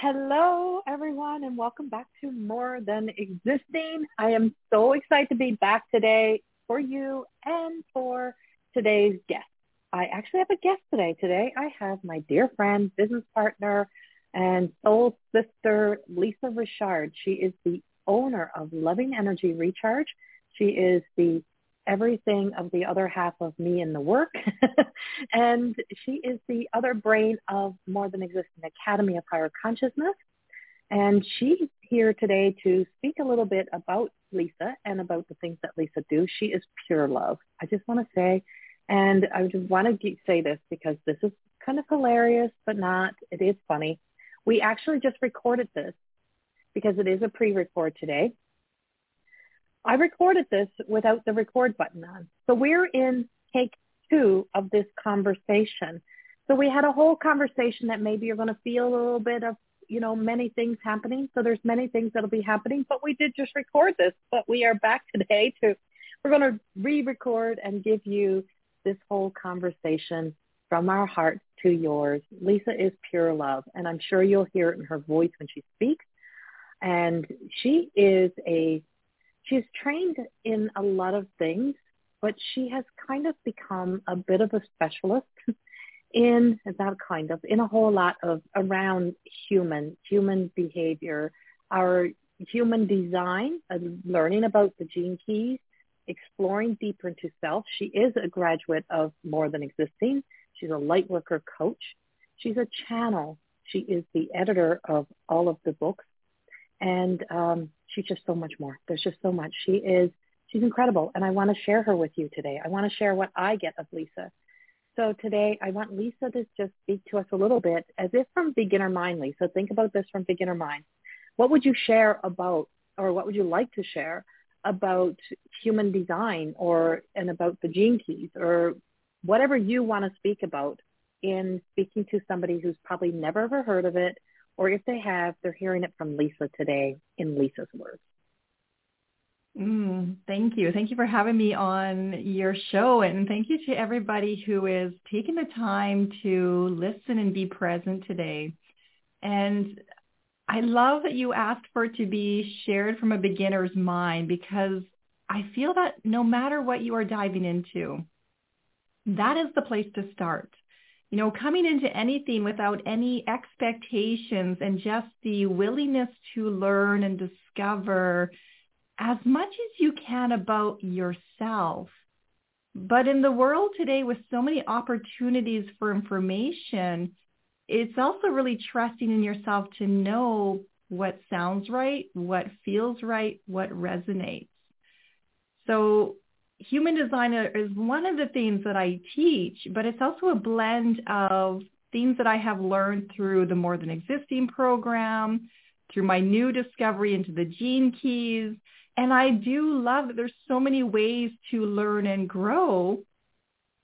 Hello, everyone, and welcome back to More Than Existing. I am so excited to be back today for you and for today's guest. I actually have a guest today. Today, I have my dear friend, business partner, and soul sister, Lisa Richard. She is the owner of Loving Energy Recharge. She is the everything of the other half of me in the work. and she is the other brain of More Than Existing Academy of Higher Consciousness. And she's here today to speak a little bit about Lisa and about the things that Lisa do. She is pure love. I just want to say, and I just want to say this because this is kind of hilarious, but not, it is funny. We actually just recorded this because it is a pre-record today. I recorded this without the record button on. So we're in take two of this conversation. So we had a whole conversation that maybe you're going to feel a little bit of, you know, many things happening. So there's many things that'll be happening, but we did just record this, but we are back today to, we're going to re-record and give you this whole conversation from our heart to yours. Lisa is pure love, and I'm sure you'll hear it in her voice when she speaks. And she is a she's trained in a lot of things, but she has kind of become a bit of a specialist in that kind of in a whole lot of around human human behavior, our human design, uh, learning about the gene keys, exploring deeper into self. She is a graduate of More Than Existing. She's a light worker coach. She's a channel. She is the editor of all of the books. And um, she's just so much more. There's just so much. She is, she's incredible. And I want to share her with you today. I want to share what I get of Lisa. So today I want Lisa to just speak to us a little bit as if from beginner mind, Lisa. Think about this from beginner mind. What would you share about, or what would you like to share about human design or, and about the gene keys or whatever you want to speak about in speaking to somebody who's probably never ever heard of it or if they have, they're hearing it from Lisa today in Lisa's words. Mm, thank you. Thank you for having me on your show. And thank you to everybody who is taking the time to listen and be present today. And I love that you asked for it to be shared from a beginner's mind because I feel that no matter what you are diving into, that is the place to start you know, coming into anything without any expectations and just the willingness to learn and discover as much as you can about yourself. But in the world today with so many opportunities for information, it's also really trusting in yourself to know what sounds right, what feels right, what resonates. So human design is one of the things that I teach, but it's also a blend of things that I have learned through the More Than Existing program, through my new discovery into the gene keys. And I do love that there's so many ways to learn and grow.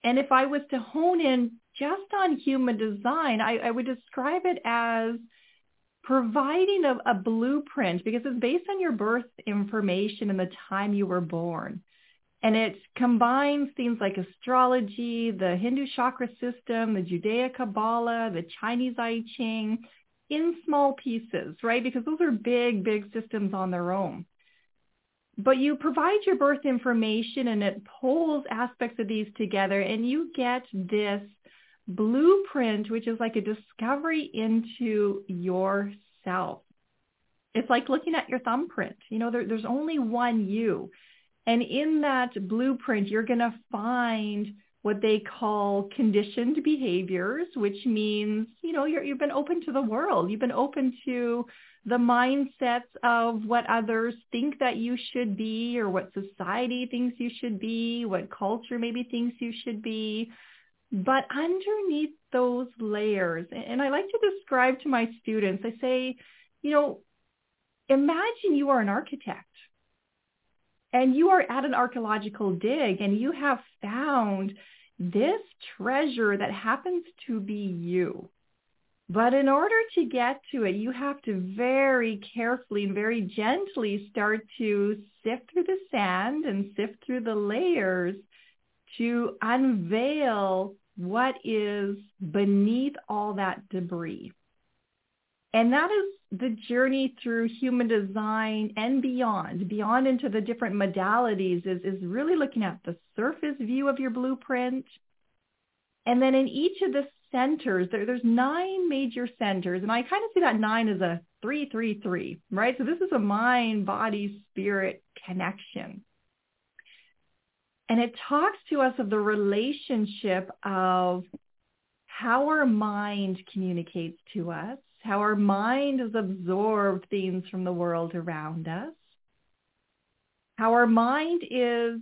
And if I was to hone in just on human design, I, I would describe it as providing a, a blueprint because it's based on your birth information and the time you were born. And it combines things like astrology, the Hindu chakra system, the Judaic Kabbalah, the Chinese I Ching in small pieces, right? Because those are big, big systems on their own. But you provide your birth information and it pulls aspects of these together and you get this blueprint, which is like a discovery into yourself. It's like looking at your thumbprint. You know, there, there's only one you. And in that blueprint, you're going to find what they call conditioned behaviors, which means, you know, you have been open to the world. You've been open to the mindsets of what others think that you should be or what society thinks you should be, what culture maybe thinks you should be. But underneath those layers, and I like to describe to my students, I say, you know, imagine you are an architect and you are at an archaeological dig and you have found this treasure that happens to be you. But in order to get to it, you have to very carefully and very gently start to sift through the sand and sift through the layers to unveil what is beneath all that debris. And that is the journey through human design and beyond, beyond into the different modalities is, is really looking at the surface view of your blueprint. And then in each of the centers, there, there's nine major centers. And I kind of see that nine as a three, three, three, right? So this is a mind, body, spirit connection. And it talks to us of the relationship of how our mind communicates to us how our mind has absorbed things from the world around us, how our mind is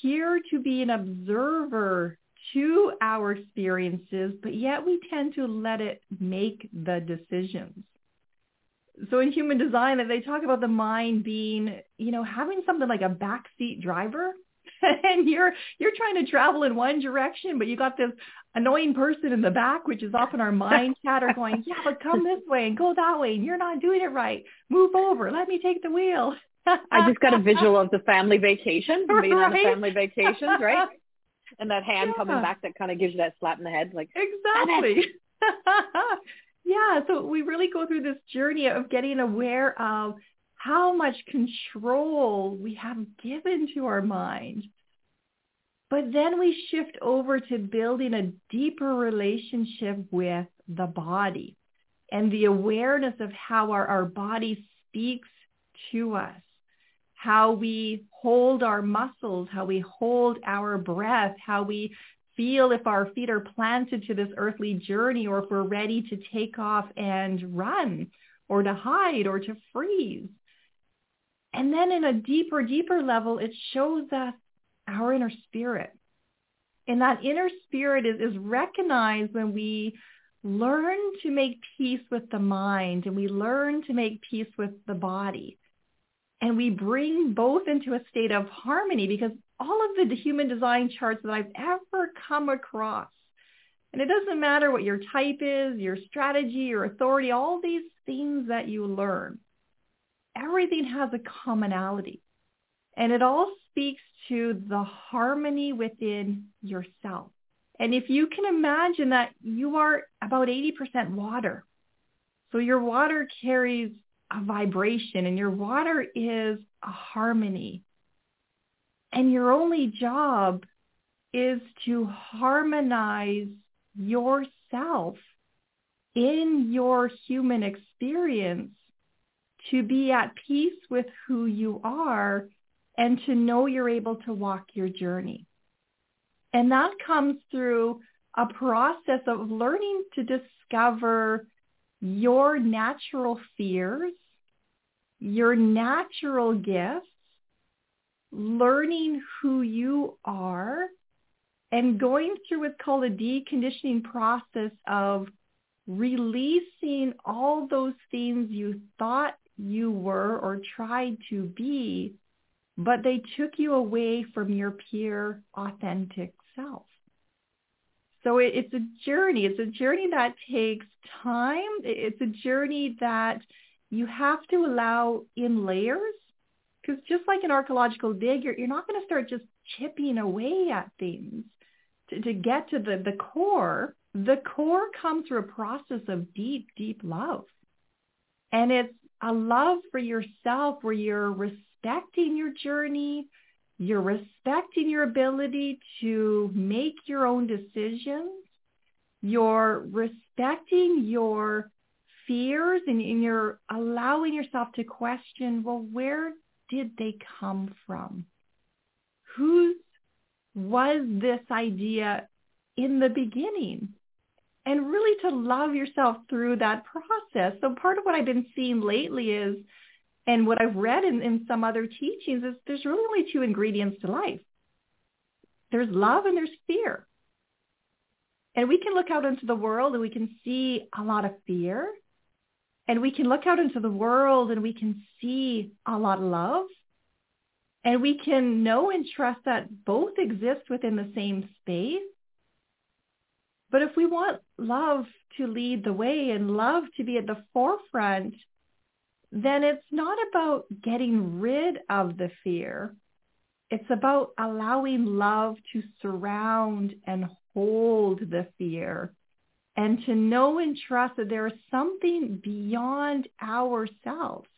here to be an observer to our experiences, but yet we tend to let it make the decisions. So in human design, they talk about the mind being, you know, having something like a backseat driver and you're you're trying to travel in one direction, but you got this annoying person in the back, which is often our mind chatter going, yeah, but come this way and go that way, and you're not doing it right. Move over. Let me take the wheel. I just got a visual of the family vacation, being right? on the family vacations, right? And that hand yeah. coming back that kind of gives you that slap in the head, like exactly. yeah, so we really go through this journey of getting aware of how much control we have given to our mind. But then we shift over to building a deeper relationship with the body and the awareness of how our, our body speaks to us, how we hold our muscles, how we hold our breath, how we feel if our feet are planted to this earthly journey or if we're ready to take off and run or to hide or to freeze. And then in a deeper, deeper level, it shows us our inner spirit. And that inner spirit is, is recognized when we learn to make peace with the mind and we learn to make peace with the body. And we bring both into a state of harmony because all of the human design charts that I've ever come across, and it doesn't matter what your type is, your strategy, your authority, all these things that you learn, everything has a commonality. And it all speaks to the harmony within yourself. And if you can imagine that you are about 80% water, so your water carries a vibration and your water is a harmony. And your only job is to harmonize yourself in your human experience to be at peace with who you are and to know you're able to walk your journey. And that comes through a process of learning to discover your natural fears, your natural gifts, learning who you are, and going through what's called a deconditioning process of releasing all those things you thought you were or tried to be, but they took you away from your pure, authentic self. So it, it's a journey. It's a journey that takes time. It's a journey that you have to allow in layers because just like an archaeological dig, you're, you're not going to start just chipping away at things to, to get to the, the core. The core comes through a process of deep, deep love. And it's a love for yourself where you're respecting your journey, you're respecting your ability to make your own decisions, you're respecting your fears and, and you're allowing yourself to question, well, where did they come from? Whose was this idea in the beginning? And really to love yourself through that process. So part of what I've been seeing lately is, and what I've read in, in some other teachings is there's really only two ingredients to life. There's love and there's fear. And we can look out into the world and we can see a lot of fear. And we can look out into the world and we can see a lot of love. And we can know and trust that both exist within the same space but if we want love to lead the way and love to be at the forefront, then it's not about getting rid of the fear. It's about allowing love to surround and hold the fear and to know and trust that there is something beyond ourselves.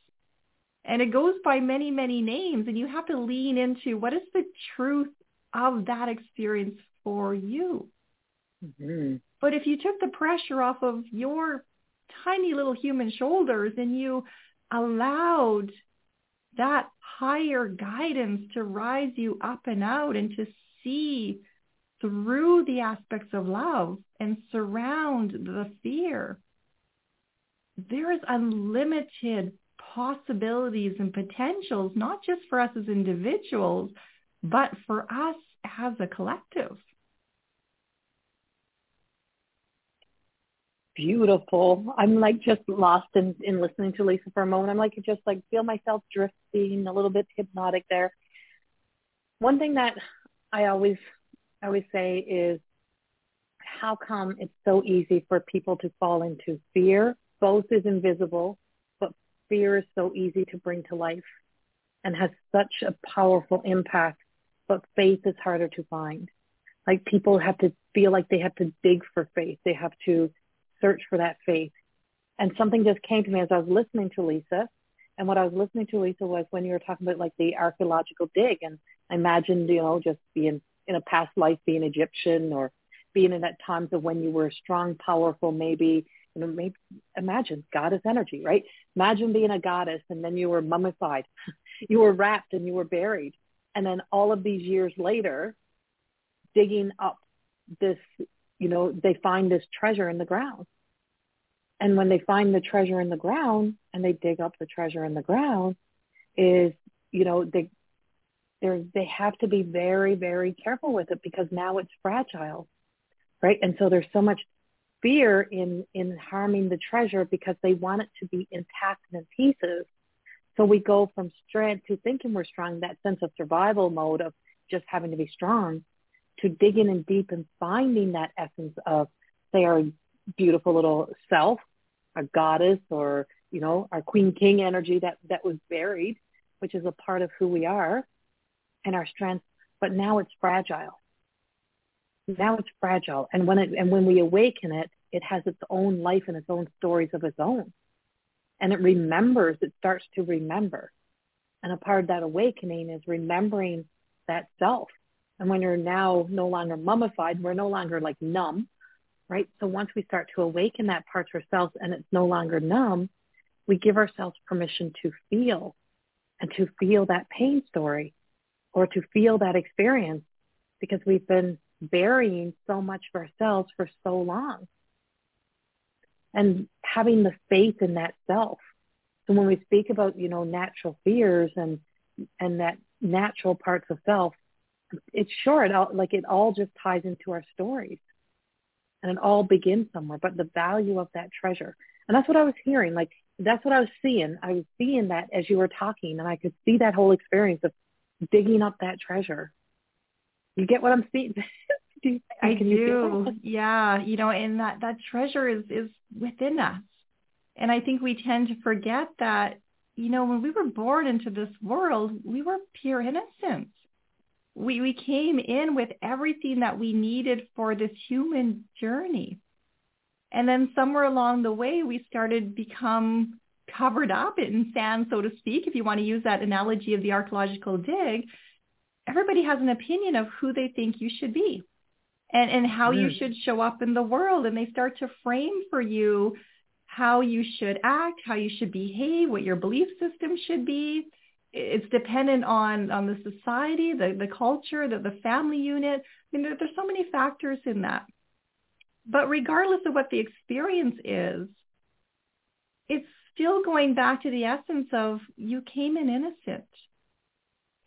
And it goes by many, many names, and you have to lean into what is the truth of that experience for you. Mm-hmm. But if you took the pressure off of your tiny little human shoulders and you allowed that higher guidance to rise you up and out and to see through the aspects of love and surround the fear, there is unlimited possibilities and potentials, not just for us as individuals, but for us as a collective. Beautiful. I'm like just lost in, in listening to Lisa for a moment. I'm like just like feel myself drifting a little bit hypnotic there. One thing that I always I always say is how come it's so easy for people to fall into fear? Both is invisible, but fear is so easy to bring to life and has such a powerful impact, but faith is harder to find. Like people have to feel like they have to dig for faith. They have to search for that faith. And something just came to me as I was listening to Lisa. And what I was listening to, Lisa, was when you were talking about like the archaeological dig. And I imagined, you know, just being in a past life being Egyptian or being in that times of when you were strong, powerful, maybe, you know, maybe imagine goddess energy, right? Imagine being a goddess and then you were mummified. you were wrapped and you were buried. And then all of these years later, digging up this, you know, they find this treasure in the ground. And when they find the treasure in the ground and they dig up the treasure in the ground is, you know, they they they have to be very very careful with it because now it's fragile right and so there's so much fear in in harming the treasure because they want it to be intact and in pieces so we go from strength to thinking we're strong that sense of survival mode of just having to be strong to digging in and deep and finding that essence of say our beautiful little self our goddess or you know our queen king energy that that was buried which is a part of who we are and our strength, but now it's fragile. Now it's fragile. And when it, and when we awaken it, it has its own life and its own stories of its own. And it remembers, it starts to remember. And a part of that awakening is remembering that self. And when you're now no longer mummified, we're no longer like numb, right? So once we start to awaken that part of ourselves and it's no longer numb, we give ourselves permission to feel and to feel that pain story or to feel that experience because we've been burying so much of ourselves for so long. And having the faith in that self. So when we speak about, you know, natural fears and and that natural parts of self, it's sure it all like it all just ties into our stories. And it all begins somewhere. But the value of that treasure. And that's what I was hearing. Like that's what I was seeing. I was seeing that as you were talking and I could see that whole experience of digging up that treasure. You get what I'm saying? do you, I do. Yeah, you know, and that that treasure is is within us. And I think we tend to forget that, you know, when we were born into this world, we were pure innocence. We we came in with everything that we needed for this human journey. And then somewhere along the way, we started become covered up in sand, so to speak, if you want to use that analogy of the archaeological dig, everybody has an opinion of who they think you should be and, and how you mm. should show up in the world. And they start to frame for you how you should act, how you should behave, what your belief system should be. It's dependent on, on the society, the, the culture, the, the family unit. I mean, there, there's so many factors in that. But regardless of what the experience is, it's still going back to the essence of you came in innocent.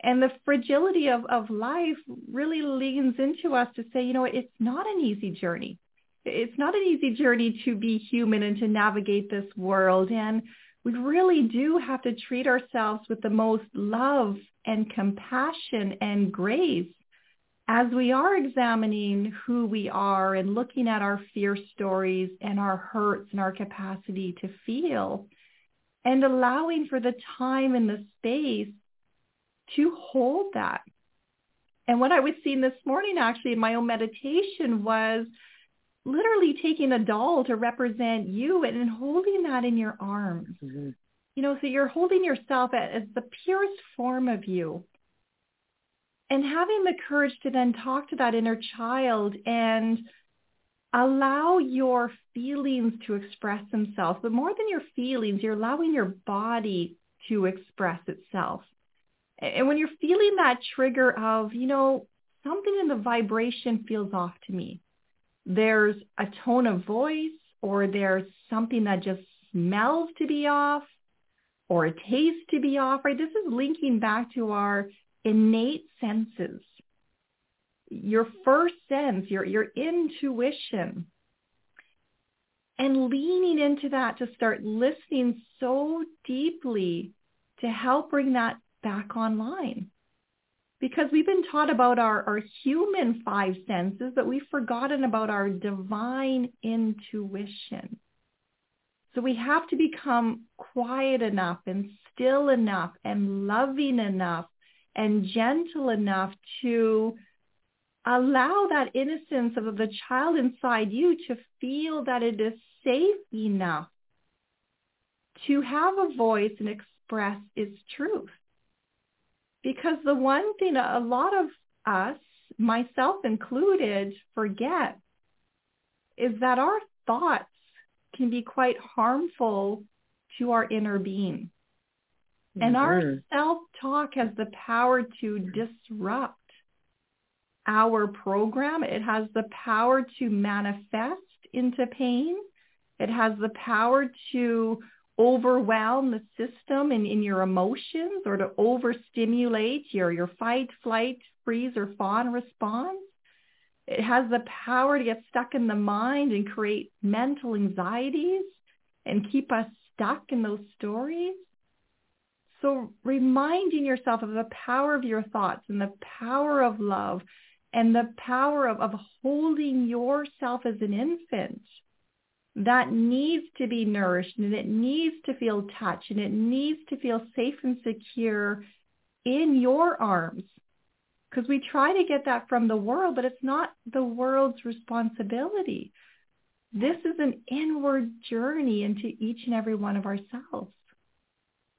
And the fragility of, of life really leans into us to say, you know, it's not an easy journey. It's not an easy journey to be human and to navigate this world. And we really do have to treat ourselves with the most love and compassion and grace as we are examining who we are and looking at our fear stories and our hurts and our capacity to feel and allowing for the time and the space to hold that. And what I was seeing this morning actually in my own meditation was literally taking a doll to represent you and holding that in your arms. Mm-hmm. You know, so you're holding yourself as the purest form of you. And having the courage to then talk to that inner child and allow your feelings to express themselves. But more than your feelings, you're allowing your body to express itself. And when you're feeling that trigger of, you know, something in the vibration feels off to me, there's a tone of voice or there's something that just smells to be off or a taste to be off, right? This is linking back to our innate senses. Your first sense, your, your intuition. And leaning into that to start listening so deeply to help bring that back online because we've been taught about our, our human five senses, but we've forgotten about our divine intuition. So we have to become quiet enough and still enough and loving enough and gentle enough to allow that innocence of the child inside you to feel that it is safe enough to have a voice and express its truth. Because the one thing a lot of us, myself included, forget is that our thoughts can be quite harmful to our inner being. Mm-hmm. And our mm-hmm. self-talk has the power to disrupt our program. It has the power to manifest into pain. It has the power to overwhelm the system in, in your emotions or to overstimulate your, your fight, flight, freeze, or fawn response. It has the power to get stuck in the mind and create mental anxieties and keep us stuck in those stories. So reminding yourself of the power of your thoughts and the power of love and the power of, of holding yourself as an infant that needs to be nourished and it needs to feel touched and it needs to feel safe and secure in your arms. Because we try to get that from the world, but it's not the world's responsibility. This is an inward journey into each and every one of ourselves.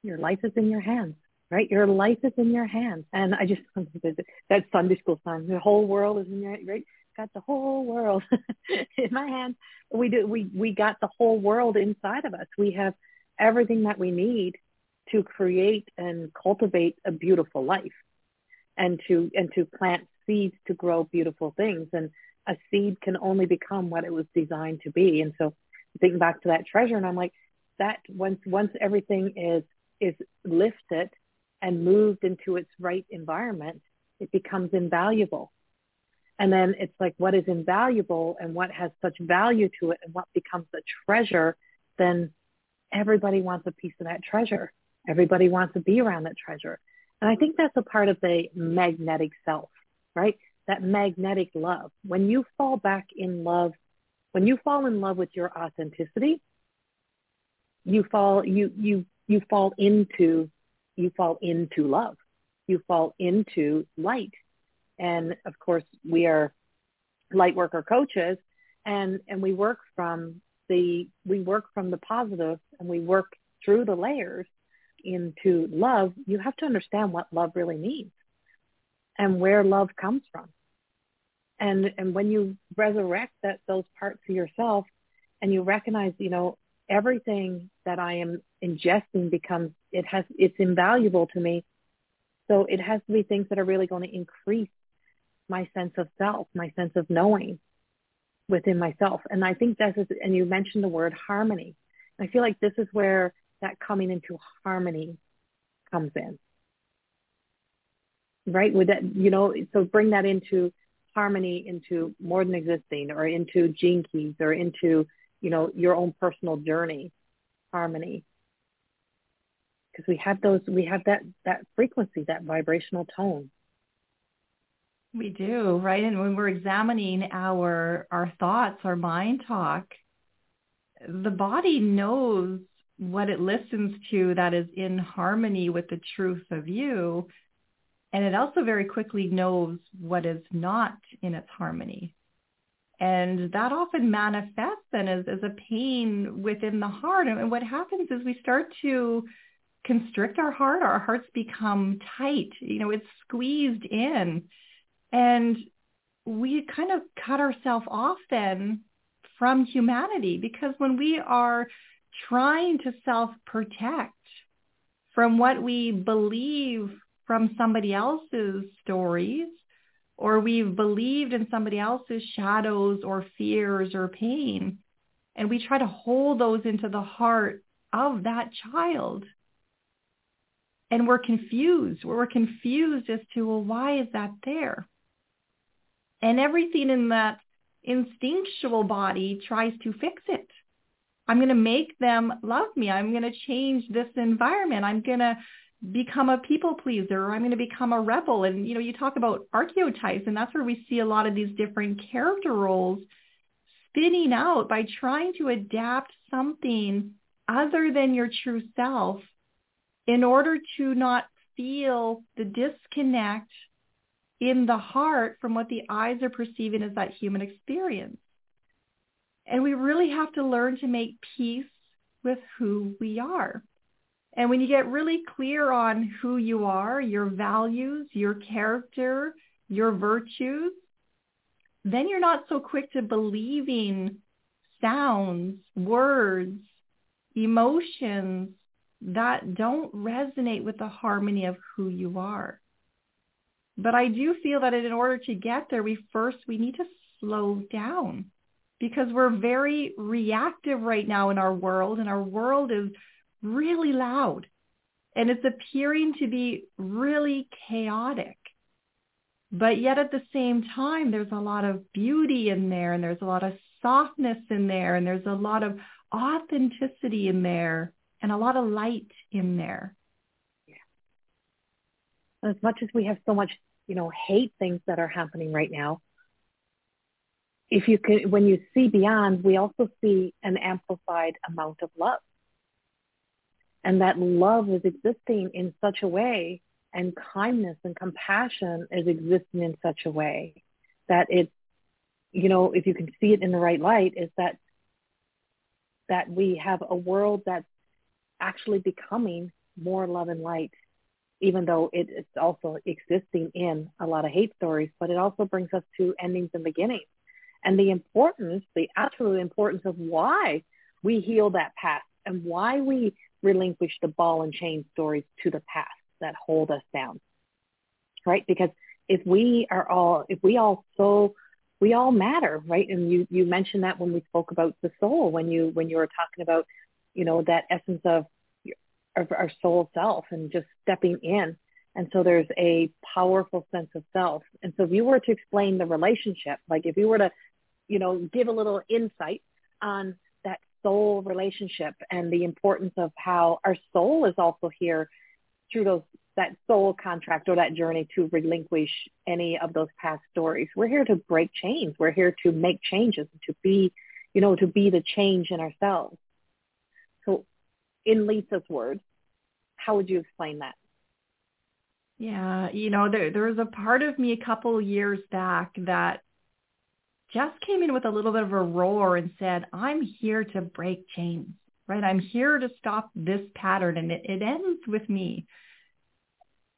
Your life is in your hands, right? Your life is in your hands. And I just, that Sunday school song, the whole world is in your, right? Got the whole world in my hands. We do. We we got the whole world inside of us. We have everything that we need to create and cultivate a beautiful life, and to and to plant seeds to grow beautiful things. And a seed can only become what it was designed to be. And so, thinking back to that treasure, and I'm like, that once once everything is is lifted and moved into its right environment, it becomes invaluable and then it's like what is invaluable and what has such value to it and what becomes a treasure, then everybody wants a piece of that treasure. Everybody wants to be around that treasure. And I think that's a part of the magnetic self, right? That magnetic love. When you fall back in love, when you fall in love with your authenticity, you fall you you you fall into you fall into love. You fall into light and of course, we are light worker coaches and, and we work from the, we work from the positive and we work through the layers into love. You have to understand what love really means and where love comes from. And, and when you resurrect that, those parts of yourself and you recognize, you know, everything that I am ingesting becomes, it has, it's invaluable to me. So it has to be things that are really going to increase my sense of self, my sense of knowing within myself. And I think this is, and you mentioned the word harmony. I feel like this is where that coming into harmony comes in. Right? With that, you know, so bring that into harmony into more than existing or into gene keys or into, you know, your own personal journey, harmony. Because we have those, we have that, that frequency, that vibrational tone. We do, right? And when we're examining our our thoughts, our mind talk, the body knows what it listens to that is in harmony with the truth of you. And it also very quickly knows what is not in its harmony. And that often manifests then as, as a pain within the heart. And what happens is we start to constrict our heart. Our hearts become tight. You know, it's squeezed in. And we kind of cut ourselves off then from humanity because when we are trying to self-protect from what we believe from somebody else's stories or we've believed in somebody else's shadows or fears or pain and we try to hold those into the heart of that child and we're confused. We're confused as to well why is that there and everything in that instinctual body tries to fix it. I'm going to make them love me. I'm going to change this environment. I'm going to become a people pleaser or I'm going to become a rebel. And, you know, you talk about archetypes and that's where we see a lot of these different character roles spinning out by trying to adapt something other than your true self in order to not feel the disconnect in the heart from what the eyes are perceiving as that human experience. And we really have to learn to make peace with who we are. And when you get really clear on who you are, your values, your character, your virtues, then you're not so quick to believing sounds, words, emotions that don't resonate with the harmony of who you are. But I do feel that in order to get there, we first, we need to slow down because we're very reactive right now in our world and our world is really loud and it's appearing to be really chaotic. But yet at the same time, there's a lot of beauty in there and there's a lot of softness in there and there's a lot of authenticity in there and a lot of light in there as much as we have so much, you know, hate things that are happening right now, if you can, when you see beyond, we also see an amplified amount of love. And that love is existing in such a way and kindness and compassion is existing in such a way that it's, you know, if you can see it in the right light, is that that we have a world that's actually becoming more love and light even though it, it's also existing in a lot of hate stories, but it also brings us to endings and beginnings. And the importance, the absolute importance of why we heal that past and why we relinquish the ball and chain stories to the past that hold us down. Right? Because if we are all, if we all so, we all matter, right? And you, you mentioned that when we spoke about the soul, when you, when you were talking about, you know, that essence of of our soul self and just stepping in. And so there's a powerful sense of self. And so if you were to explain the relationship, like if you were to, you know, give a little insight on that soul relationship and the importance of how our soul is also here through those that soul contract or that journey to relinquish any of those past stories. We're here to break chains. We're here to make changes, to be, you know, to be the change in ourselves. So in Lisa's words, how would you explain that? Yeah, you know, there there was a part of me a couple years back that just came in with a little bit of a roar and said, I'm here to break chains, right? I'm here to stop this pattern and it, it ends with me.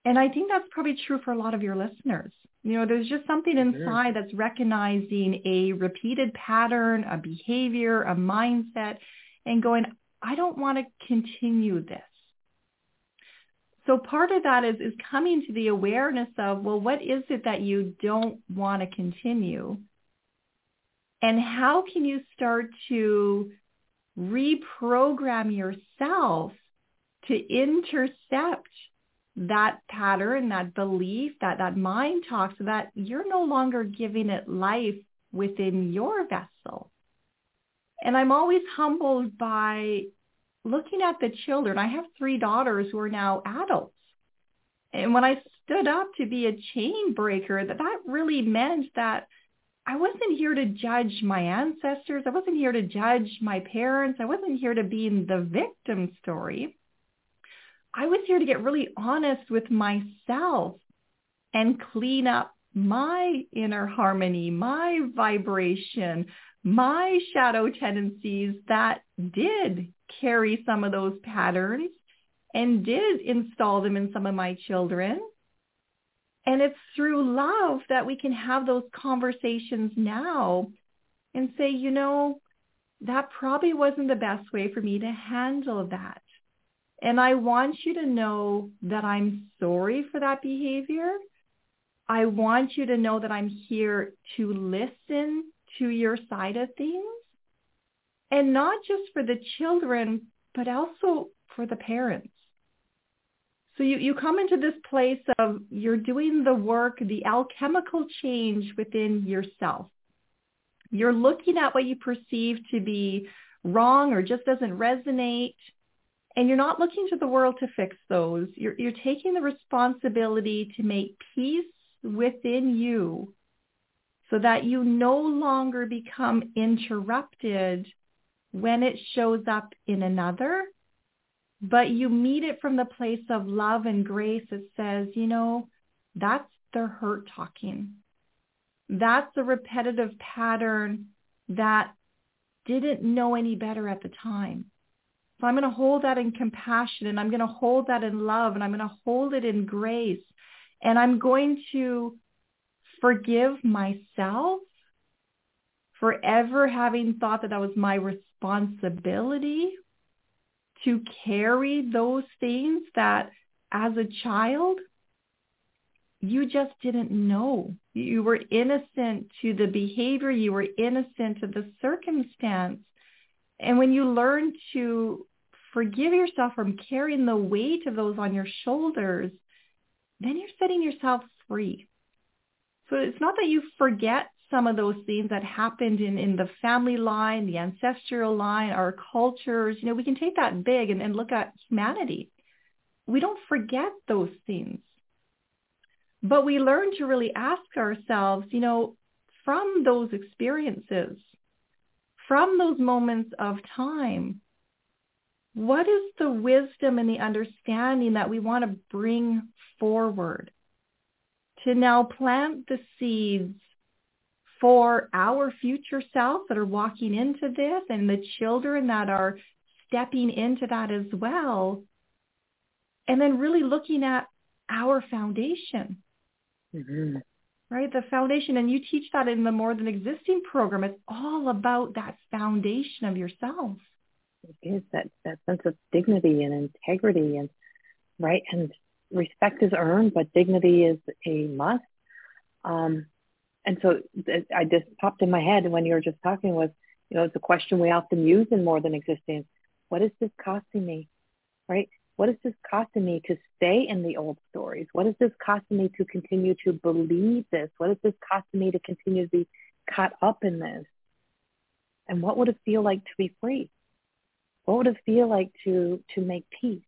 And I think that's probably true for a lot of your listeners. You know, there's just something inside that's recognizing a repeated pattern, a behavior, a mindset, and going, I don't want to continue this. So part of that is, is coming to the awareness of, well, what is it that you don't want to continue? And how can you start to reprogram yourself to intercept that pattern, that belief, that, that mind talk so that you're no longer giving it life within your vessel. And I'm always humbled by looking at the children. I have three daughters who are now adults. And when I stood up to be a chain breaker, that that really meant that I wasn't here to judge my ancestors. I wasn't here to judge my parents. I wasn't here to be in the victim story. I was here to get really honest with myself and clean up my inner harmony, my vibration, my shadow tendencies that did carry some of those patterns and did install them in some of my children. And it's through love that we can have those conversations now and say, you know, that probably wasn't the best way for me to handle that. And I want you to know that I'm sorry for that behavior. I want you to know that I'm here to listen to your side of things. And not just for the children, but also for the parents. So you, you come into this place of you're doing the work, the alchemical change within yourself. You're looking at what you perceive to be wrong or just doesn't resonate. And you're not looking to the world to fix those. You're, you're taking the responsibility to make peace within you so that you no longer become interrupted when it shows up in another, but you meet it from the place of love and grace that says, you know, that's the hurt talking. That's a repetitive pattern that didn't know any better at the time. So I'm going to hold that in compassion and I'm going to hold that in love and I'm going to hold it in grace and I'm going to forgive myself for ever having thought that that was my responsibility to carry those things that as a child you just didn't know. You were innocent to the behavior. You were innocent to the circumstance. And when you learn to forgive yourself from carrying the weight of those on your shoulders, then you're setting yourself free. So it's not that you forget some of those things that happened in, in the family line, the ancestral line, our cultures. You know, we can take that big and, and look at humanity. We don't forget those things. But we learn to really ask ourselves, you know, from those experiences, from those moments of time, what is the wisdom and the understanding that we want to bring forward to now plant the seeds for our future selves that are walking into this and the children that are stepping into that as well. And then really looking at our foundation. Mm-hmm. Right? The foundation. And you teach that in the More Than Existing program. It's all about that foundation of yourself. It is that, that sense of dignity and integrity and right and respect is earned, but dignity is a must. Um, and so I just popped in my head when you were just talking was, you know, it's a question we often use in more than existing. What is this costing me? Right? What is this costing me to stay in the old stories? What is this costing me to continue to believe this? What is this costing me to continue to be caught up in this? And what would it feel like to be free? What would it feel like to to make peace?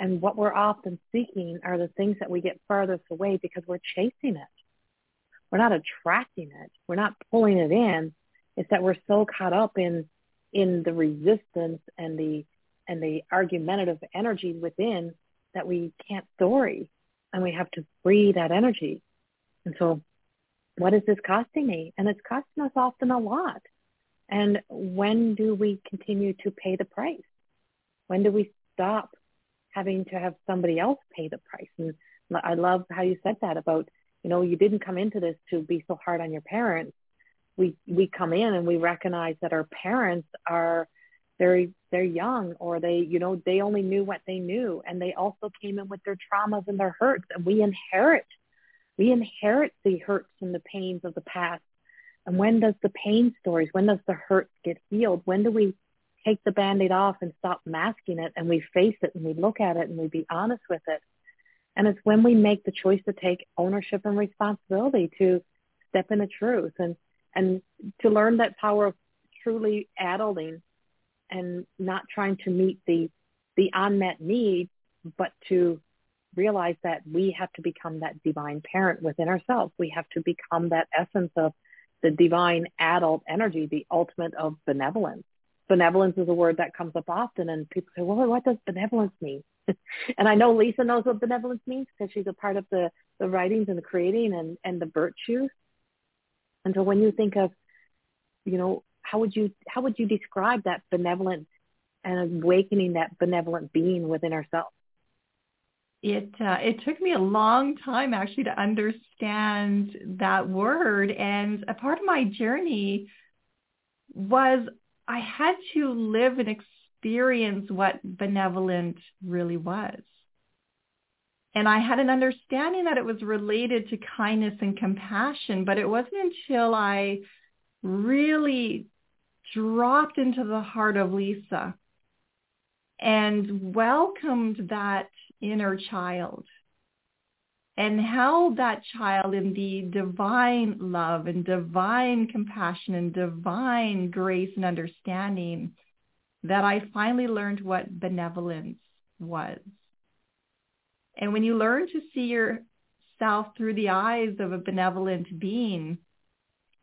And what we're often seeking are the things that we get farthest away because we're chasing it. We're not attracting it. We're not pulling it in. It's that we're so caught up in in the resistance and the and the argumentative energy within that we can't story and we have to free that energy. And so what is this costing me? And it's costing us often a lot. And when do we continue to pay the price? When do we stop having to have somebody else pay the price. And I love how you said that about, you know, you didn't come into this to be so hard on your parents. We we come in and we recognize that our parents are very they're young or they you know they only knew what they knew and they also came in with their traumas and their hurts and we inherit we inherit the hurts and the pains of the past and when does the pain stories when does the hurt get healed when do we take the band-aid off and stop masking it and we face it and we look at it and we be honest with it. And it's when we make the choice to take ownership and responsibility to step in the truth and, and to learn that power of truly adulting and not trying to meet the, the unmet need, but to realize that we have to become that divine parent within ourselves. We have to become that essence of the divine adult energy, the ultimate of benevolence benevolence is a word that comes up often and people say, well, what does benevolence mean? and I know Lisa knows what benevolence means because she's a part of the, the writings and the creating and, and the virtues. And so when you think of, you know, how would you, how would you describe that benevolent and awakening that benevolent being within ourselves? it uh, it took me a long time actually to understand that word and a part of my journey was I had to live and experience what benevolent really was. And I had an understanding that it was related to kindness and compassion, but it wasn't until I really dropped into the heart of Lisa and welcomed that inner child and held that child in the divine love and divine compassion and divine grace and understanding that I finally learned what benevolence was. And when you learn to see yourself through the eyes of a benevolent being,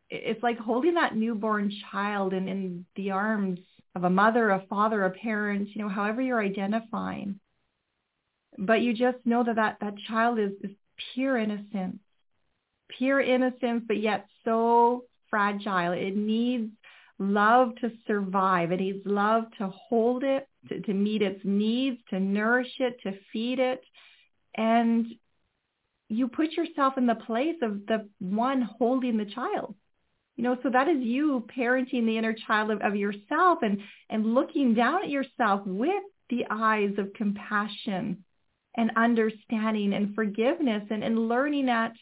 it's like holding that newborn child in, in the arms of a mother, a father, a parent, you know, however you're identifying. But you just know that that, that child is, is pure innocence, pure innocence, but yet so fragile. It needs love to survive. It needs love to hold it, to, to meet its needs, to nourish it, to feed it. And you put yourself in the place of the one holding the child. You know, so that is you parenting the inner child of, of yourself and, and looking down at yourself with the eyes of compassion and understanding and forgiveness and, and learning that,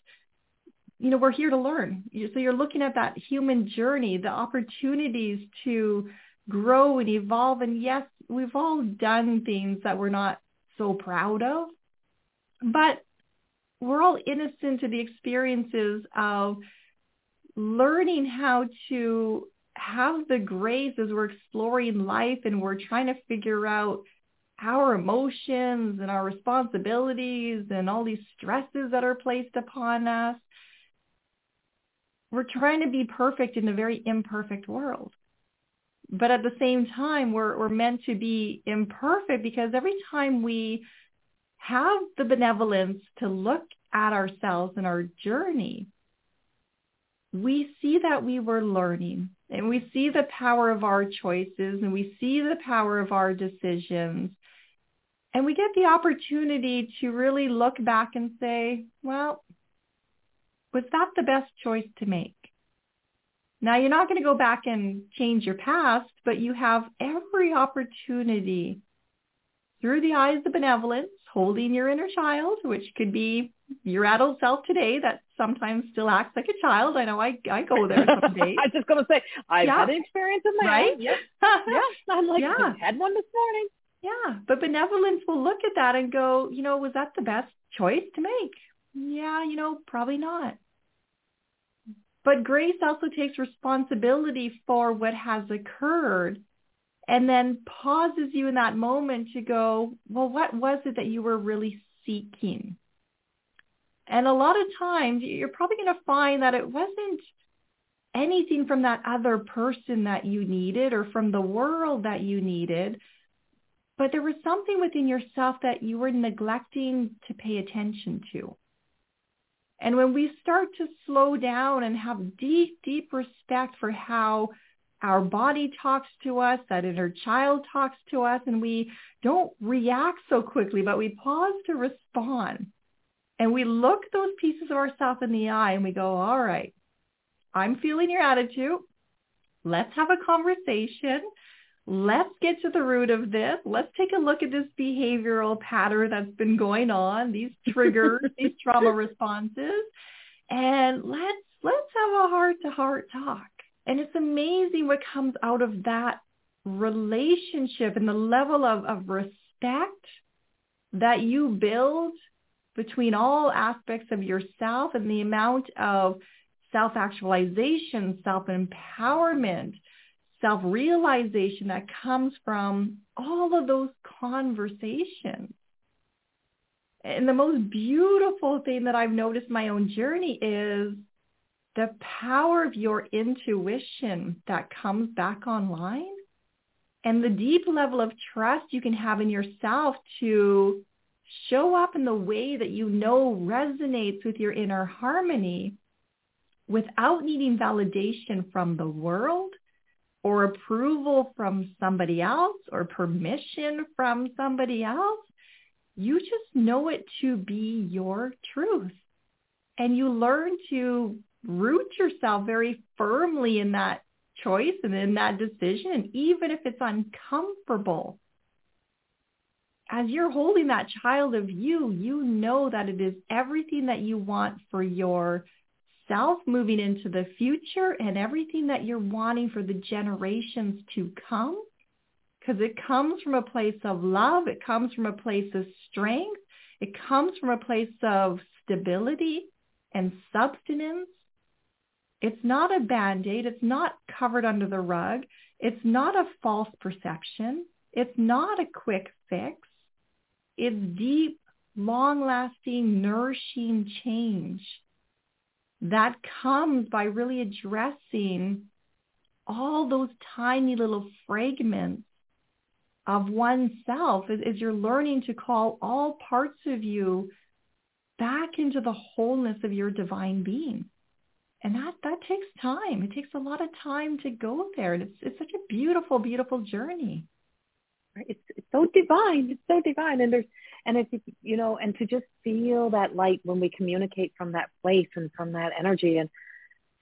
you know, we're here to learn. So you're looking at that human journey, the opportunities to grow and evolve. And yes, we've all done things that we're not so proud of, but we're all innocent to the experiences of learning how to have the grace as we're exploring life and we're trying to figure out our emotions and our responsibilities and all these stresses that are placed upon us. We're trying to be perfect in a very imperfect world. But at the same time, we're, we're meant to be imperfect because every time we have the benevolence to look at ourselves and our journey, we see that we were learning and we see the power of our choices and we see the power of our decisions. And we get the opportunity to really look back and say, well, was that the best choice to make? Now, you're not going to go back and change your past, but you have every opportunity through the eyes of benevolence, holding your inner child, which could be your adult self today that sometimes still acts like a child. I know I I go there some days. I was just gonna say I've yeah. had an experience in my right? own. Yes. yes. I'm like yeah. I had one this morning. Yeah. But benevolence will look at that and go, you know, was that the best choice to make? Yeah, you know, probably not. But grace also takes responsibility for what has occurred and then pauses you in that moment to go, well, what was it that you were really seeking? And a lot of times you're probably going to find that it wasn't anything from that other person that you needed or from the world that you needed, but there was something within yourself that you were neglecting to pay attention to. And when we start to slow down and have deep, deep respect for how our body talks to us, that inner child talks to us, and we don't react so quickly, but we pause to respond and we look those pieces of ourselves in the eye and we go, all right, I'm feeling your attitude. Let's have a conversation. Let's get to the root of this. Let's take a look at this behavioral pattern that's been going on, these triggers, these trauma responses, and let's let's have a heart-to-heart talk. And it's amazing what comes out of that relationship and the level of, of respect that you build between all aspects of yourself and the amount of self-actualization, self-empowerment, self-realization that comes from all of those conversations. And the most beautiful thing that I've noticed my own journey is the power of your intuition that comes back online and the deep level of trust you can have in yourself to show up in the way that you know resonates with your inner harmony without needing validation from the world or approval from somebody else or permission from somebody else. You just know it to be your truth. And you learn to root yourself very firmly in that choice and in that decision, even if it's uncomfortable. As you're holding that child of you, you know that it is everything that you want for your self moving into the future and everything that you're wanting for the generations to come. Because it comes from a place of love. It comes from a place of strength. It comes from a place of stability and substance. It's not a band-aid. It's not covered under the rug. It's not a false perception. It's not a quick fix. It's deep, long-lasting, nourishing change that comes by really addressing all those tiny little fragments of oneself as, you're learning to call all parts of you back into the wholeness of your divine being. And that, that takes time. It takes a lot of time to go there. And it's, it's such a beautiful, beautiful journey. It's, it's so divine. It's so divine. And there's, and if you know and to just feel that light when we communicate from that place and from that energy and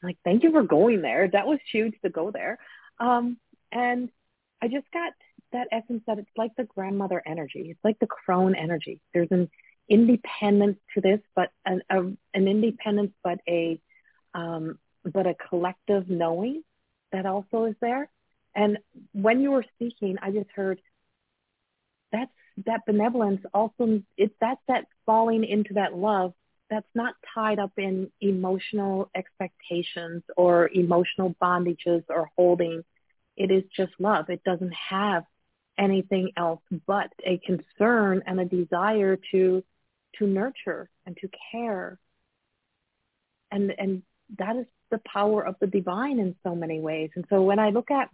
like thank you for going there that was huge to go there um and i just got that essence that it's like the grandmother energy it's like the crone energy there's an independence to this but an a, an independence but a um but a collective knowing that also is there. And when you were speaking i just heard that's that benevolence also it's that's that falling into that love that's not tied up in emotional expectations or emotional bondages or holding. It is just love. It doesn't have anything else but a concern and a desire to to nurture and to care. And and that is the power of the divine in so many ways and so when i look at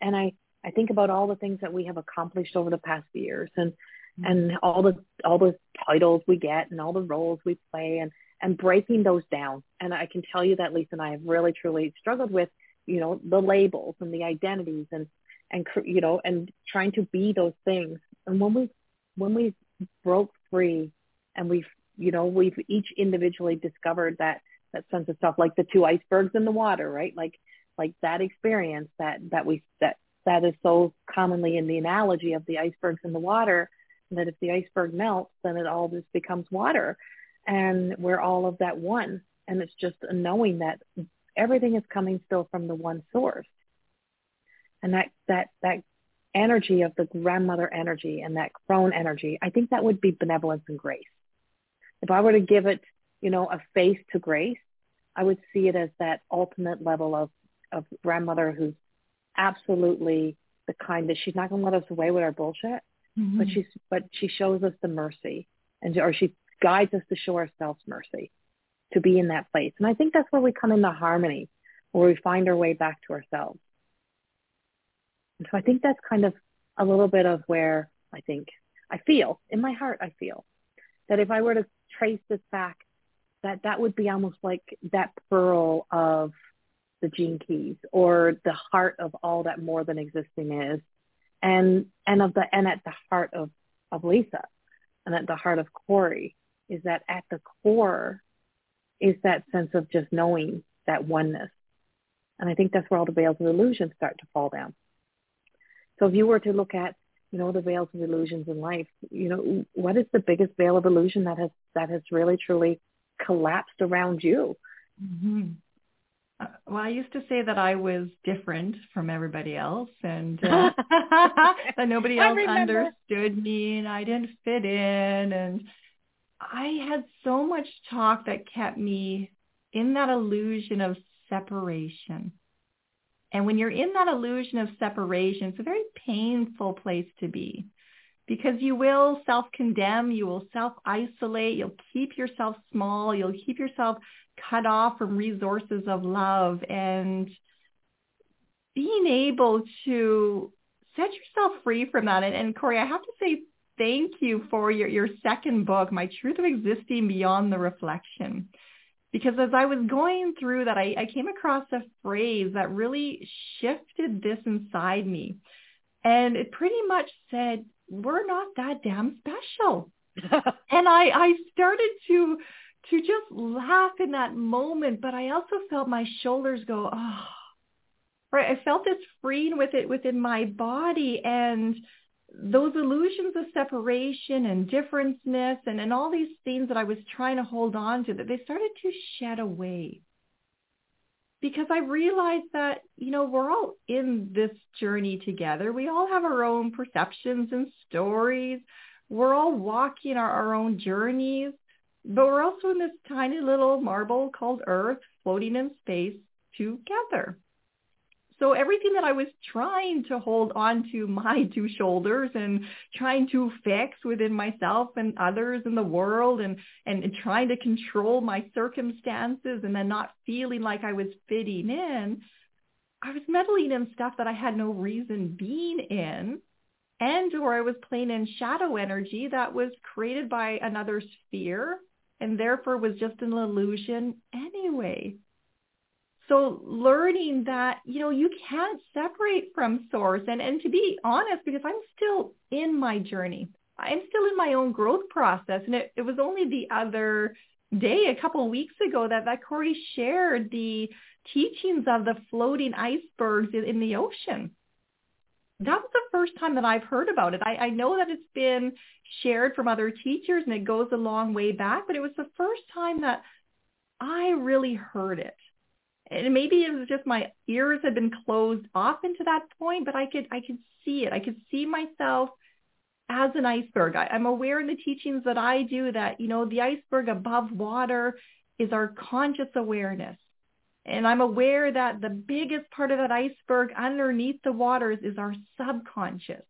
and i I think about all the things that we have accomplished over the past years and mm-hmm. and all the all the titles we get and all the roles we play and and breaking those down. And I can tell you that Lisa and I have really truly struggled with, you know, the labels and the identities and and you know and trying to be those things. And when we when we broke free and we've you know we've each individually discovered that that sense of stuff like the two icebergs in the water, right? Like like that experience that that we that that is so commonly in the analogy of the icebergs in the water that if the iceberg melts, then it all just becomes water. And we're all of that one. And it's just a knowing that everything is coming still from the one source. And that, that, that energy of the grandmother energy and that crone energy, I think that would be benevolence and grace. If I were to give it, you know, a face to grace, I would see it as that ultimate level of, of grandmother who's absolutely the kind that she's not going to let us away with our bullshit, mm-hmm. but she's but she shows us the mercy and or she guides us to show ourselves mercy to be in that place. And I think that's where we come into harmony, where we find our way back to ourselves. And so I think that's kind of a little bit of where I think I feel in my heart. I feel that if I were to trace this back, that that would be almost like that pearl of the gene keys or the heart of all that more than existing is and and of the and at the heart of of lisa and at the heart of corrie is that at the core is that sense of just knowing that oneness. And i think that's where all the veils of illusion start to fall down. So if you were to look at you know the veils of illusions in life you know what is the biggest veil of illusion that has that has really truly collapsed around you mm-hmm. Uh, well, I used to say that I was different from everybody else and uh, that nobody else understood me and I didn't fit in. And I had so much talk that kept me in that illusion of separation. And when you're in that illusion of separation, it's a very painful place to be because you will self-condemn, you will self-isolate, you'll keep yourself small, you'll keep yourself cut off from resources of love and being able to set yourself free from that. And, and Corrie, I have to say thank you for your, your second book, My Truth of Existing Beyond the Reflection. Because as I was going through that, I, I came across a phrase that really shifted this inside me. And it pretty much said, we're not that damn special. and I, I started to to just laugh in that moment, but I also felt my shoulders go, oh, right. I felt this freeing with it within my body and those illusions of separation and differenceness and, and all these things that I was trying to hold on to, that they started to shed away. Because I realized that, you know, we're all in this journey together. We all have our own perceptions and stories. We're all walking our, our own journeys. But we're also in this tiny little marble called Earth floating in space together. So everything that I was trying to hold on to my two shoulders and trying to fix within myself and others in the world and, and, trying to control my circumstances and then not feeling like I was fitting in, I was meddling in stuff that I had no reason being in and or I was playing in shadow energy that was created by another sphere and therefore was just an illusion anyway. So learning that, you know, you can't separate from source and, and to be honest, because I'm still in my journey. I'm still in my own growth process. And it, it was only the other day, a couple of weeks ago, that, that Corrie shared the teachings of the floating icebergs in, in the ocean that was the first time that I've heard about it. I, I know that it's been shared from other teachers and it goes a long way back, but it was the first time that I really heard it. And maybe it was just my ears had been closed off into that point, but I could I could see it. I could see myself as an iceberg. I, I'm aware in the teachings that I do that, you know, the iceberg above water is our conscious awareness. And I'm aware that the biggest part of that iceberg underneath the waters is our subconscious.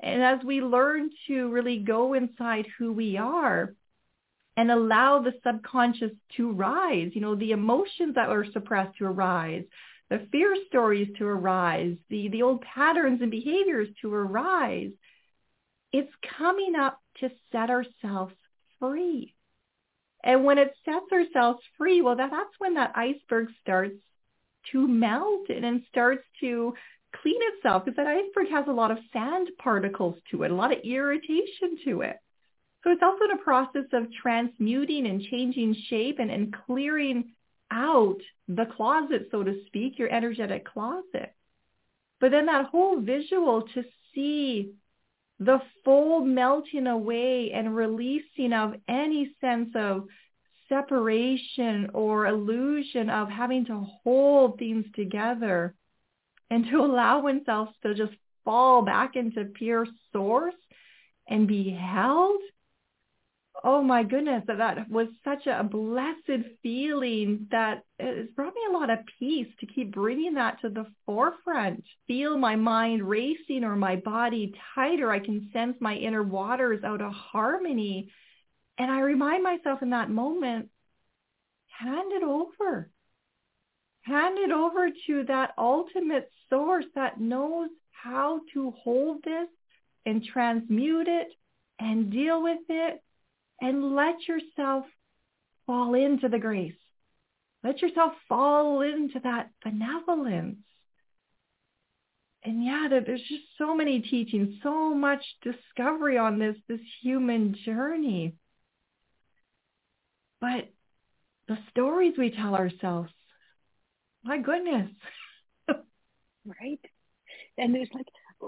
And as we learn to really go inside who we are and allow the subconscious to rise, you know, the emotions that are suppressed to arise, the fear stories to arise, the, the old patterns and behaviors to arise, it's coming up to set ourselves free. And when it sets ourselves free, well, that, that's when that iceberg starts to melt and starts to clean itself because that iceberg has a lot of sand particles to it, a lot of irritation to it. So it's also in a process of transmuting and changing shape and, and clearing out the closet, so to speak, your energetic closet. But then that whole visual to see the full melting away and releasing of any sense of separation or illusion of having to hold things together and to allow oneself to just fall back into pure source and be held oh my goodness, that, that was such a blessed feeling that it's brought me a lot of peace to keep bringing that to the forefront. Feel my mind racing or my body tighter. I can sense my inner waters out of harmony. And I remind myself in that moment, hand it over. Hand it over to that ultimate source that knows how to hold this and transmute it and deal with it and let yourself fall into the grace. Let yourself fall into that benevolence. And yeah, there's just so many teachings, so much discovery on this, this human journey. But the stories we tell ourselves, my goodness. right? And there's like,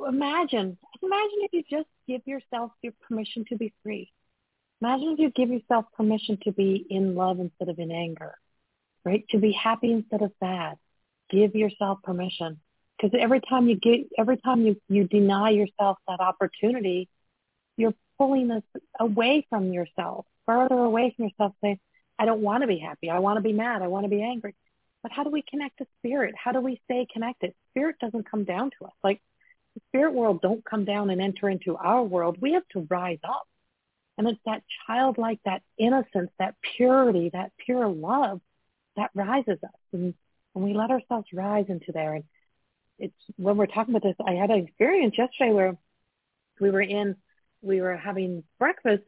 imagine, imagine if you just give yourself your permission to be free. Imagine if you give yourself permission to be in love instead of in anger, right? To be happy instead of sad. Give yourself permission. Because every time you get, every time you, you deny yourself that opportunity, you're pulling this away from yourself, further away from yourself saying, I don't want to be happy. I want to be mad. I want to be angry. But how do we connect to spirit? How do we stay connected? Spirit doesn't come down to us. Like the spirit world don't come down and enter into our world. We have to rise up. And it's that childlike, that innocence, that purity, that pure love that rises us. And, and we let ourselves rise into there. And it's when we're talking about this, I had an experience yesterday where we were in, we were having breakfast,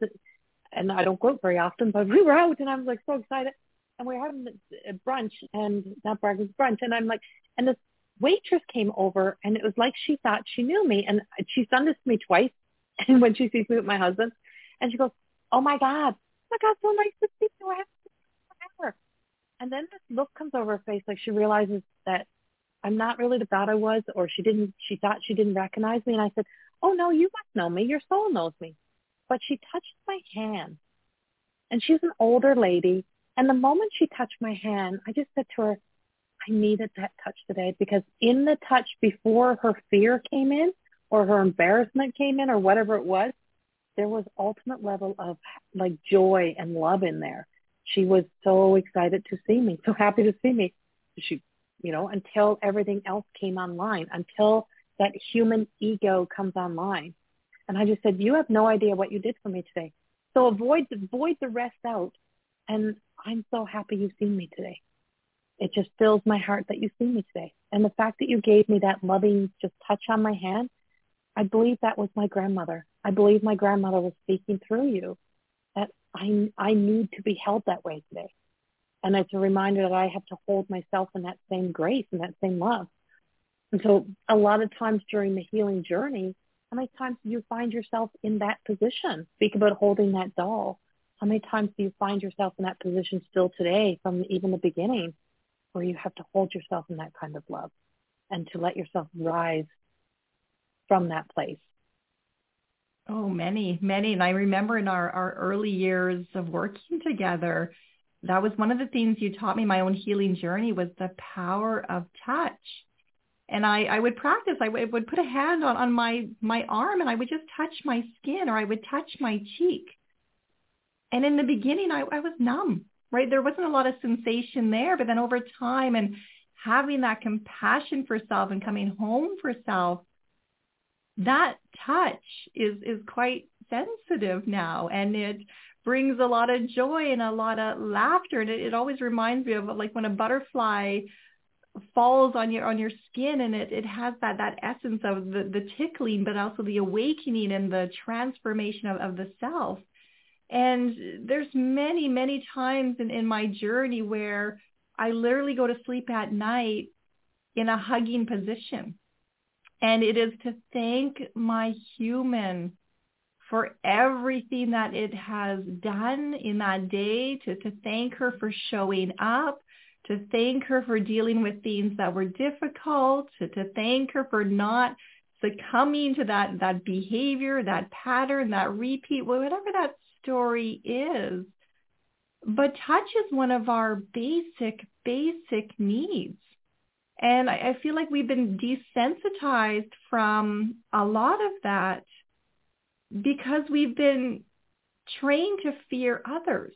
and I don't go out very often, but we were out, and I was like so excited, and we were having a brunch, and not breakfast, brunch, and I'm like, and this waitress came over, and it was like she thought she knew me, and she's done this to me twice, and when she sees me with my husband, and she goes, "Oh my God, oh my God, so nice to see you. I haven't seen you forever." And then this look comes over her face, like she realizes that I'm not really the God I was, or she didn't, she thought she didn't recognize me. And I said, oh no, you must know me. Your soul knows me. But she touched my hand and she's an older lady. And the moment she touched my hand, I just said to her, I needed that touch today because in the touch before her fear came in or her embarrassment came in or whatever it was, there was ultimate level of like joy and love in there. She was so excited to see me, so happy to see me. She you know, until everything else came online, until that human ego comes online. And I just said, you have no idea what you did for me today. So avoid, avoid the rest out. And I'm so happy you've seen me today. It just fills my heart that you've seen me today. And the fact that you gave me that loving just touch on my hand, I believe that was my grandmother. I believe my grandmother was speaking through you. That I, I need to be held that way today. And it's a reminder that I have to hold myself in that same grace and that same love. And so a lot of times during the healing journey, how many times do you find yourself in that position? Speak about holding that doll. How many times do you find yourself in that position still today from even the beginning where you have to hold yourself in that kind of love and to let yourself rise from that place? Oh, many, many. And I remember in our, our early years of working together, that was one of the things you taught me my own healing journey was the power of touch. And I, I would practice. I would, would put a hand on, on my, my arm and I would just touch my skin or I would touch my cheek. And in the beginning, I, I was numb, right? There wasn't a lot of sensation there. But then over time and having that compassion for self and coming home for self, that touch is, is quite sensitive now. And it brings a lot of joy and a lot of laughter. And it, it always reminds me of like when a butterfly falls on your on your skin and it, it has that that essence of the, the tickling but also the awakening and the transformation of, of the self and there's many many times in, in my journey where i literally go to sleep at night in a hugging position and it is to thank my human for everything that it has done in that day, to, to thank her for showing up, to thank her for dealing with things that were difficult, to, to thank her for not succumbing to that, that behavior, that pattern, that repeat, whatever that story is. But touch is one of our basic, basic needs. And I, I feel like we've been desensitized from a lot of that because we've been trained to fear others.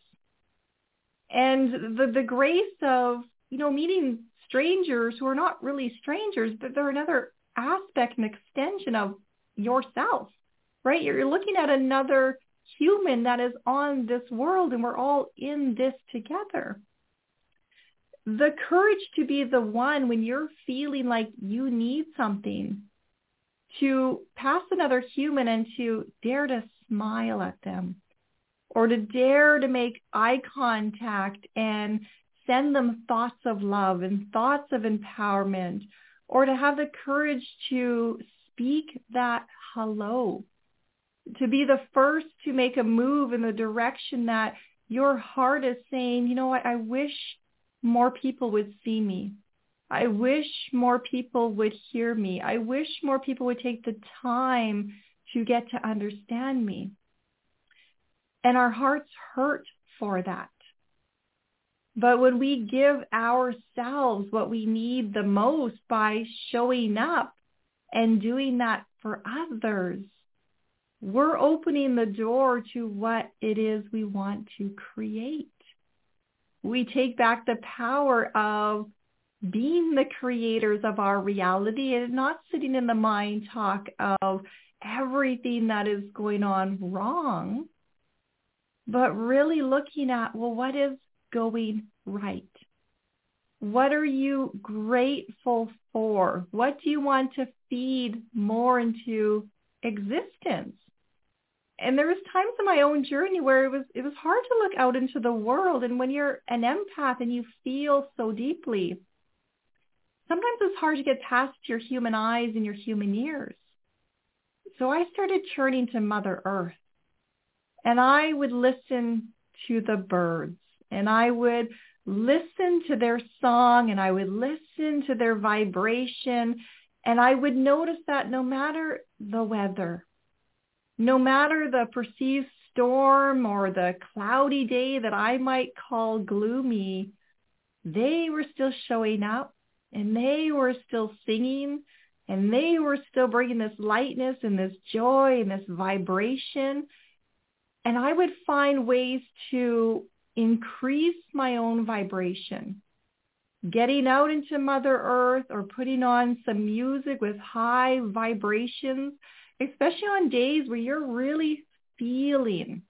And the, the grace of, you know, meeting strangers who are not really strangers, but they're another aspect and extension of yourself, right? You're looking at another human that is on this world and we're all in this together. The courage to be the one when you're feeling like you need something to pass another human and to dare to smile at them or to dare to make eye contact and send them thoughts of love and thoughts of empowerment or to have the courage to speak that hello, to be the first to make a move in the direction that your heart is saying, you know what, I wish more people would see me. I wish more people would hear me. I wish more people would take the time to get to understand me. And our hearts hurt for that. But when we give ourselves what we need the most by showing up and doing that for others, we're opening the door to what it is we want to create. We take back the power of being the creators of our reality and not sitting in the mind talk of everything that is going on wrong, but really looking at, well, what is going right? What are you grateful for? What do you want to feed more into existence? And there was times in my own journey where it was it was hard to look out into the world and when you're an empath and you feel so deeply, sometimes it's hard to get past your human eyes and your human ears. So I started turning to Mother Earth and I would listen to the birds and I would listen to their song and I would listen to their vibration and I would notice that no matter the weather, no matter the perceived storm or the cloudy day that I might call gloomy, they were still showing up and they were still singing and they were still bringing this lightness and this joy and this vibration. And I would find ways to increase my own vibration. Getting out into Mother Earth or putting on some music with high vibrations, especially on days where you're really feeling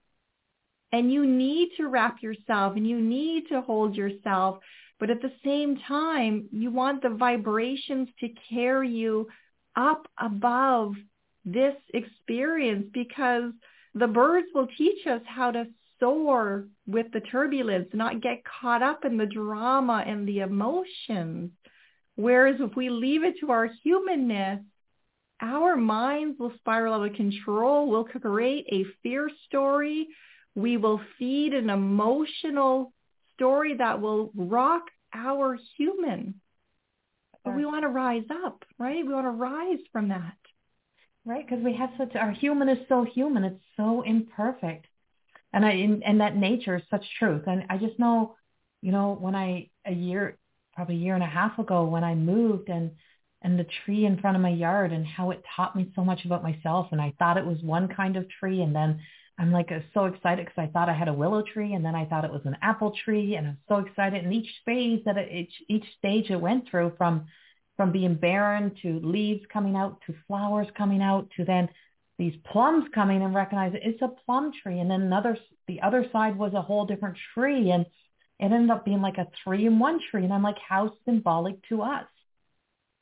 and you need to wrap yourself and you need to hold yourself but at the same time, you want the vibrations to carry you up above this experience because the birds will teach us how to soar with the turbulence, not get caught up in the drama and the emotions. Whereas if we leave it to our humanness, our minds will spiral out of control. We'll create a fear story. We will feed an emotional story that will rock our human. But we want to rise up, right? We want to rise from that. Right, because we have such, our human is so human. It's so imperfect. And I, and that nature is such truth. And I just know, you know, when I, a year, probably a year and a half ago, when I moved and, and the tree in front of my yard and how it taught me so much about myself. And I thought it was one kind of tree. And then I'm like uh, so excited because I thought I had a willow tree and then I thought it was an apple tree and I'm so excited. And each phase that it, each, each stage it went through from, from being barren to leaves coming out to flowers coming out to then these plums coming and recognize it's a plum tree. And then another, the other side was a whole different tree and it ended up being like a three in one tree. And I'm like, how symbolic to us,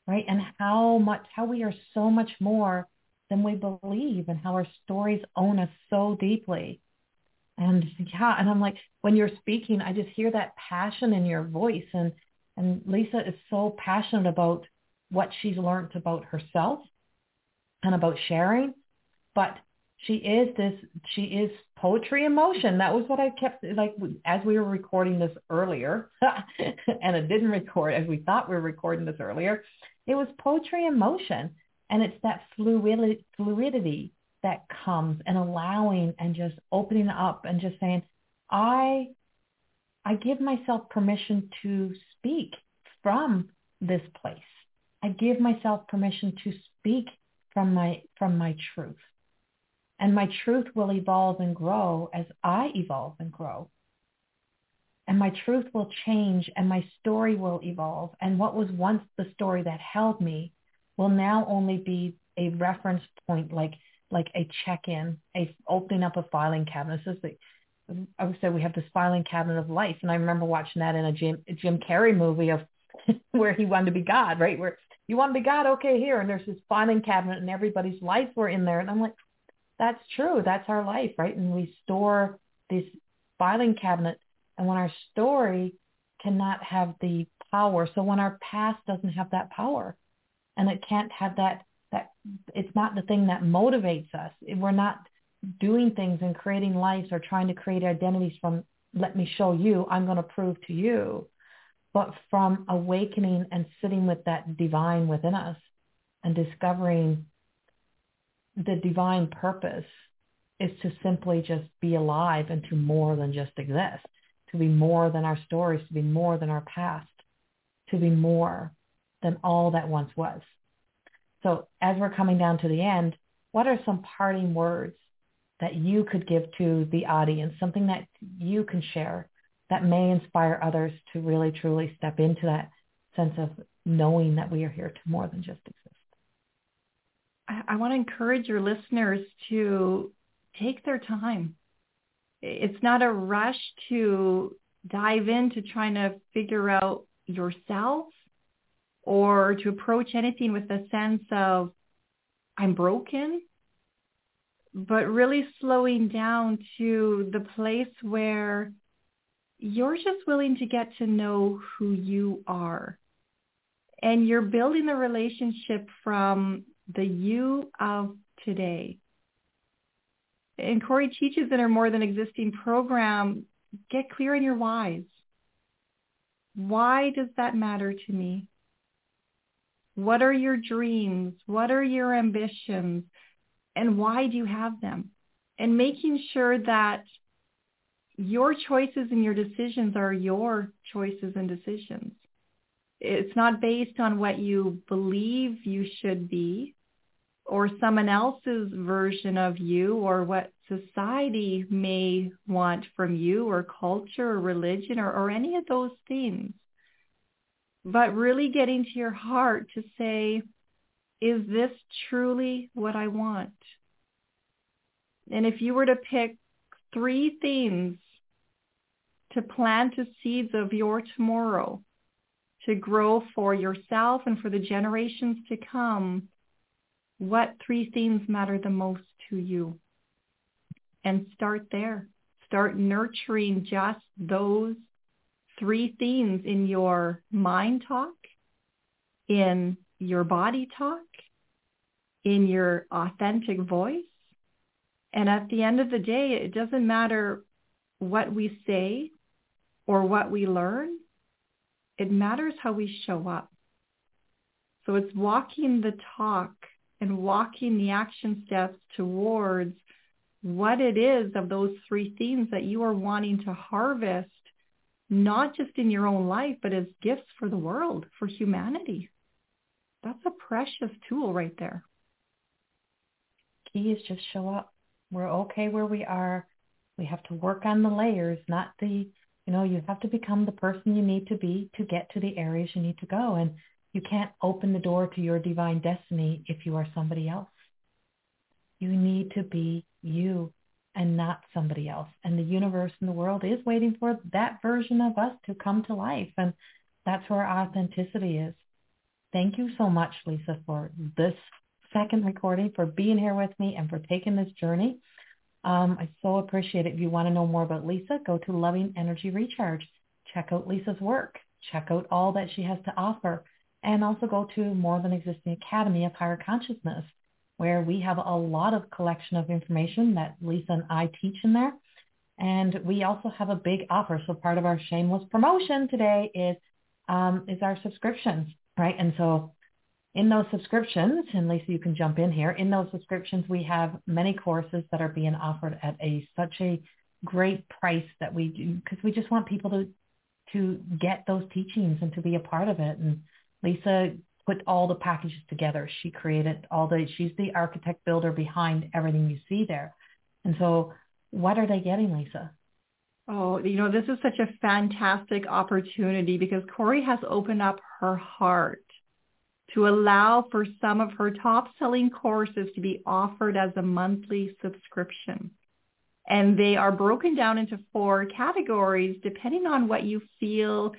right? And how much, how we are so much more than we believe and how our stories own us so deeply. And yeah, and I'm like, when you're speaking, I just hear that passion in your voice. And, and Lisa is so passionate about what she's learned about herself and about sharing. But she is this, she is poetry in motion. That was what I kept, like, as we were recording this earlier, and it didn't record as we thought we were recording this earlier, it was poetry in motion. And it's that fluidity, fluidity that comes and allowing and just opening up and just saying, I, I give myself permission to speak from this place. I give myself permission to speak from my, from my truth. And my truth will evolve and grow as I evolve and grow. And my truth will change and my story will evolve. And what was once the story that held me will now only be a reference point, like like a check-in, a opening up a filing cabinet. So the, I would say we have this filing cabinet of life, and I remember watching that in a Jim Jim Carrey movie of where he wanted to be God, right? Where you want to be God, okay, here, and there's this filing cabinet, and everybody's life were in there, and I'm like, that's true, that's our life, right? And we store this filing cabinet, and when our story cannot have the power, so when our past doesn't have that power, and it can't have that that it's not the thing that motivates us. We're not doing things and creating lives or trying to create identities from let me show you, I'm going to prove to you, but from awakening and sitting with that divine within us and discovering the divine purpose is to simply just be alive and to more than just exist, to be more than our stories, to be more than our past, to be more than all that once was. So as we're coming down to the end, what are some parting words that you could give to the audience, something that you can share that may inspire others to really truly step into that sense of knowing that we are here to more than just exist? I, I want to encourage your listeners to take their time. It's not a rush to dive into trying to figure out yourself or to approach anything with a sense of I'm broken, but really slowing down to the place where you're just willing to get to know who you are. And you're building the relationship from the you of today. And Corrie teaches in her More Than Existing program, get clear on your whys. Why does that matter to me? What are your dreams? What are your ambitions? And why do you have them? And making sure that your choices and your decisions are your choices and decisions. It's not based on what you believe you should be or someone else's version of you or what society may want from you or culture or religion or, or any of those things. But really getting to your heart to say, is this truly what I want? And if you were to pick three things to plant the seeds of your tomorrow, to grow for yourself and for the generations to come, what three things matter the most to you? And start there. Start nurturing just those three themes in your mind talk, in your body talk, in your authentic voice. And at the end of the day, it doesn't matter what we say or what we learn. It matters how we show up. So it's walking the talk and walking the action steps towards what it is of those three themes that you are wanting to harvest, not just in your own life, but as gifts for the world, for humanity. That's a precious tool right there. Key is just show up. We're okay where we are. We have to work on the layers, not the, you know, you have to become the person you need to be to get to the areas you need to go. And you can't open the door to your divine destiny if you are somebody else. You need to be you and not somebody else. And the universe and the world is waiting for that version of us to come to life. And that's where authenticity is. Thank you so much, Lisa, for this second recording, for being here with me and for taking this journey. Um, I so appreciate it. If you want to know more about Lisa, go to Loving Energy Recharge. Check out Lisa's work. Check out all that she has to offer and also go to More Than Existing Academy of Higher Consciousness, where we have a lot of collection of information that Lisa and I teach in there. And we also have a big offer. So part of our shameless promotion today is um, is our subscriptions, right? And so in those subscriptions, and Lisa, you can jump in here. In those subscriptions, we have many courses that are being offered at a such a great price that we do because we just want people to to get those teachings and to be a part of it. And Lisa put all the packages together. She created all the, she's the architect builder behind everything you see there. And so what are they getting, Lisa? Oh, you know, this is such a fantastic opportunity because Corrie has opened up her heart to allow for some of her top selling courses to be offered as a monthly subscription. And they are broken down into four categories depending on what you feel